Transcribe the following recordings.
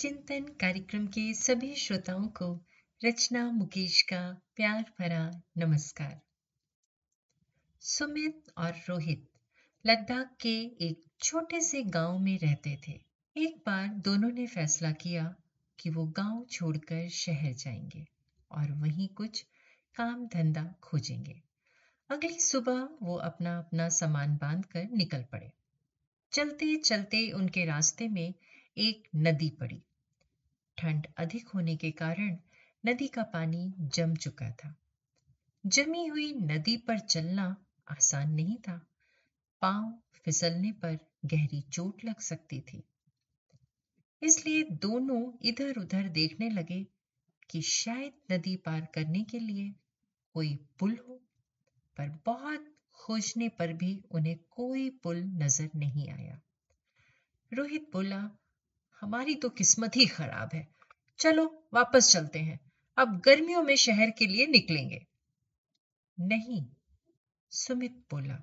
चिंतन कार्यक्रम के सभी श्रोताओं को रचना मुकेश का प्यार भरा नमस्कार। सुमित और रोहित लद्दाख के एक छोटे से गाँव में रहते थे। एक बार दोनों ने फैसला किया कि वो गाँव छोड़कर शहर जाएँगे और वहीं कुछ काम धंधा खोजेंगे। अगली सुबह वो अपना अपना सामान बांधकर निकल पड़े। चलते चलते उनके रास्ते में एक नदी पड़ी। ठंड अधिक होने के कारण नदी का पानी जम चुका था। जमी हुई नदी पर चलना आसान नहीं था। पाँव फिसलने पर गहरी चोट लग सकती थी। इसलिए दोनों इधर उधर देखने लगे कि शायद नदी पार करने के लिए कोई पुल हो, पर बहुत खोजने पर भी उन्हें कोई पुल नज़र नहीं आया। रोहित बोला हमारी तो किस्मत ही खराब है। चलो, वापस चलते हैं। अब गर्मियों में शहर के लिए निकलेंगे। नहीं, सुमित बोला।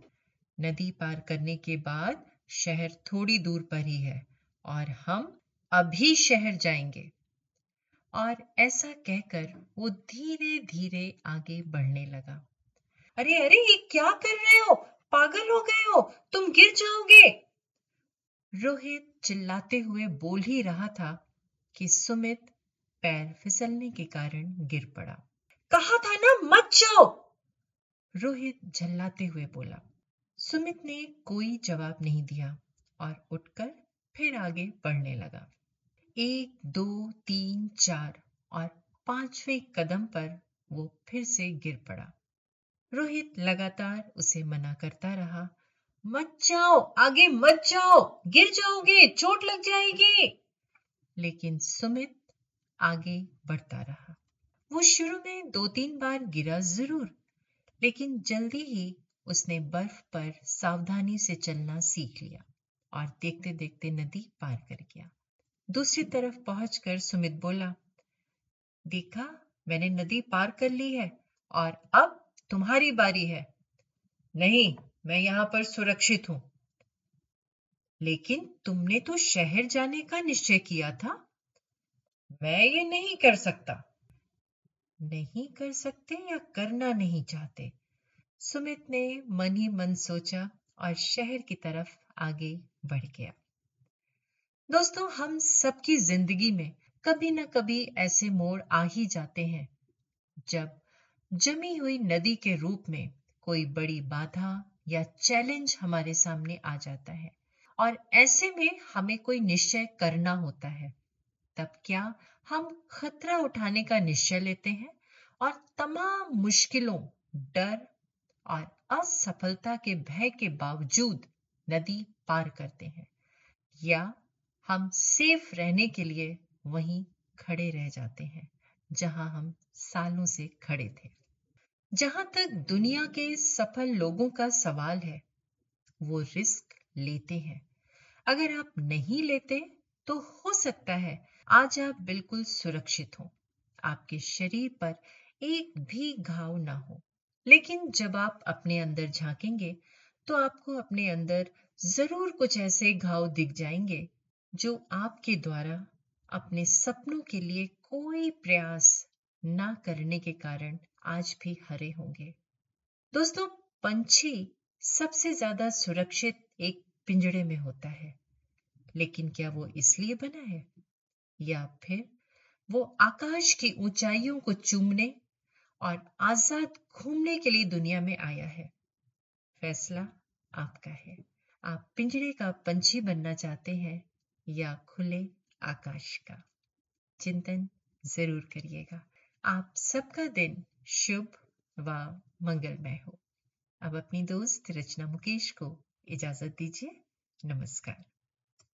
नदी पार करने के बाद शहर थोड़ी दूर पर ही है और हम अभी शहर जाएँगे। और ऐसा कहकर वो धीरे धीरे आगे बढ़ने लगा। अरे अरे, ये क्या कर रहे हो? पागल हो गए हो। तुम गिर जाओगे। रोहित चिल्लाते हुए बोल ही रहा था कि सुमित पैर फिसलने के कारण गिर पड़ा। कहा था ना, मत जाओ। रोहित झल्लाते हुए बोला। सुमित ने कोई जवाब नहीं दिया और उठकर फिर आगे बढ़ने लगा। एक, दो, तीन, चार और पाँचवें कदम पर वो फिर से गिर पड़ा। रोहित लगातार उसे मना करता रहा मत जाओ, आगे मत जाओ, गिर जाओगे, चोट लग जाएगी। लेकिन सुमित आगे बढ़ता रहा। वो शुरू में दो तीन बार गिरा ज़रूर, लेकिन जल्दी ही उसने बर्फ़ पर सावधानी से चलना सीख लिया और देखते देखते नदी पार कर गया। दूसरी तरफ़ पहुंचकर सुमित बोला, देखा, मैंने नदी पार कर ली है और अब तुम्हारी बारी है। नहीं मैं यहाँ पर सुरक्षित हूँ। लेकिन तुमने तो शहर जाने का निश्चय किया था। मैं ये नहीं कर सकता। नहीं कर सकते या करना नहीं चाहते। सुमित ने मन ही मन सोचा और शहर की तरफ़ आगे बढ़ गया। दोस्तों, हम सबकी ज़िंदगी में कभी ना कभी ऐसे मोड़ आ ही जाते हैं, जब जमी हुई नदी के रूप में कोई बड़ी बाधा या चैलेंज हमारे सामने आ जाता है। और ऐसे में हमें कोई निश्चय करना होता है। तब क्या हम खतरा उठाने का निश्चय लेते हैं और तमाम मुश्किलों, डर और असफलता के भय के बावजूद नदी पार करते हैं। या हम सेफ़ रहने के लिए वहीं खड़े रह जाते हैं, जहाँ हम सालों से खड़े थे। जहाँ तक दुनिया के सफल लोगों का सवाल है, वो रिस्क लेते हैं। अगर आप नहीं लेते तो हो सकता है आज आप बिल्कुल सुरक्षित हो, आपके शरीर पर एक भी घाव ना हो। लेकिन जब आप अपने अंदर झांकेंगे तो आपको अपने अंदर ज़रूर कुछ ऐसे घाव दिख जाएँगे, जो आपके द्वारा अपने सपनों के लिए कोई प्रयास ना करने के कारण आज भी हरे होंगे। दोस्तों, पंछी सबसे ज़्यादा सुरक्षित एक पिंजड़े में होता है। लेकिन क्या वो इसलिए बना है? या फिर वो आकाश की ऊंचाइयों को चूमने और आज़ाद घूमने के लिए दुनिया में आया है? फैसला आपका है। आप पिंजरे का पंछी बनना चाहते हैं या खुले आकाश का? चिंतन ज़रूर करिएगा। आप सबका दिन शुभ व मंगलमय हो। अब अपनी दोस्त रचना मुकेश को इजाज़त दीजिए। नमस्कार।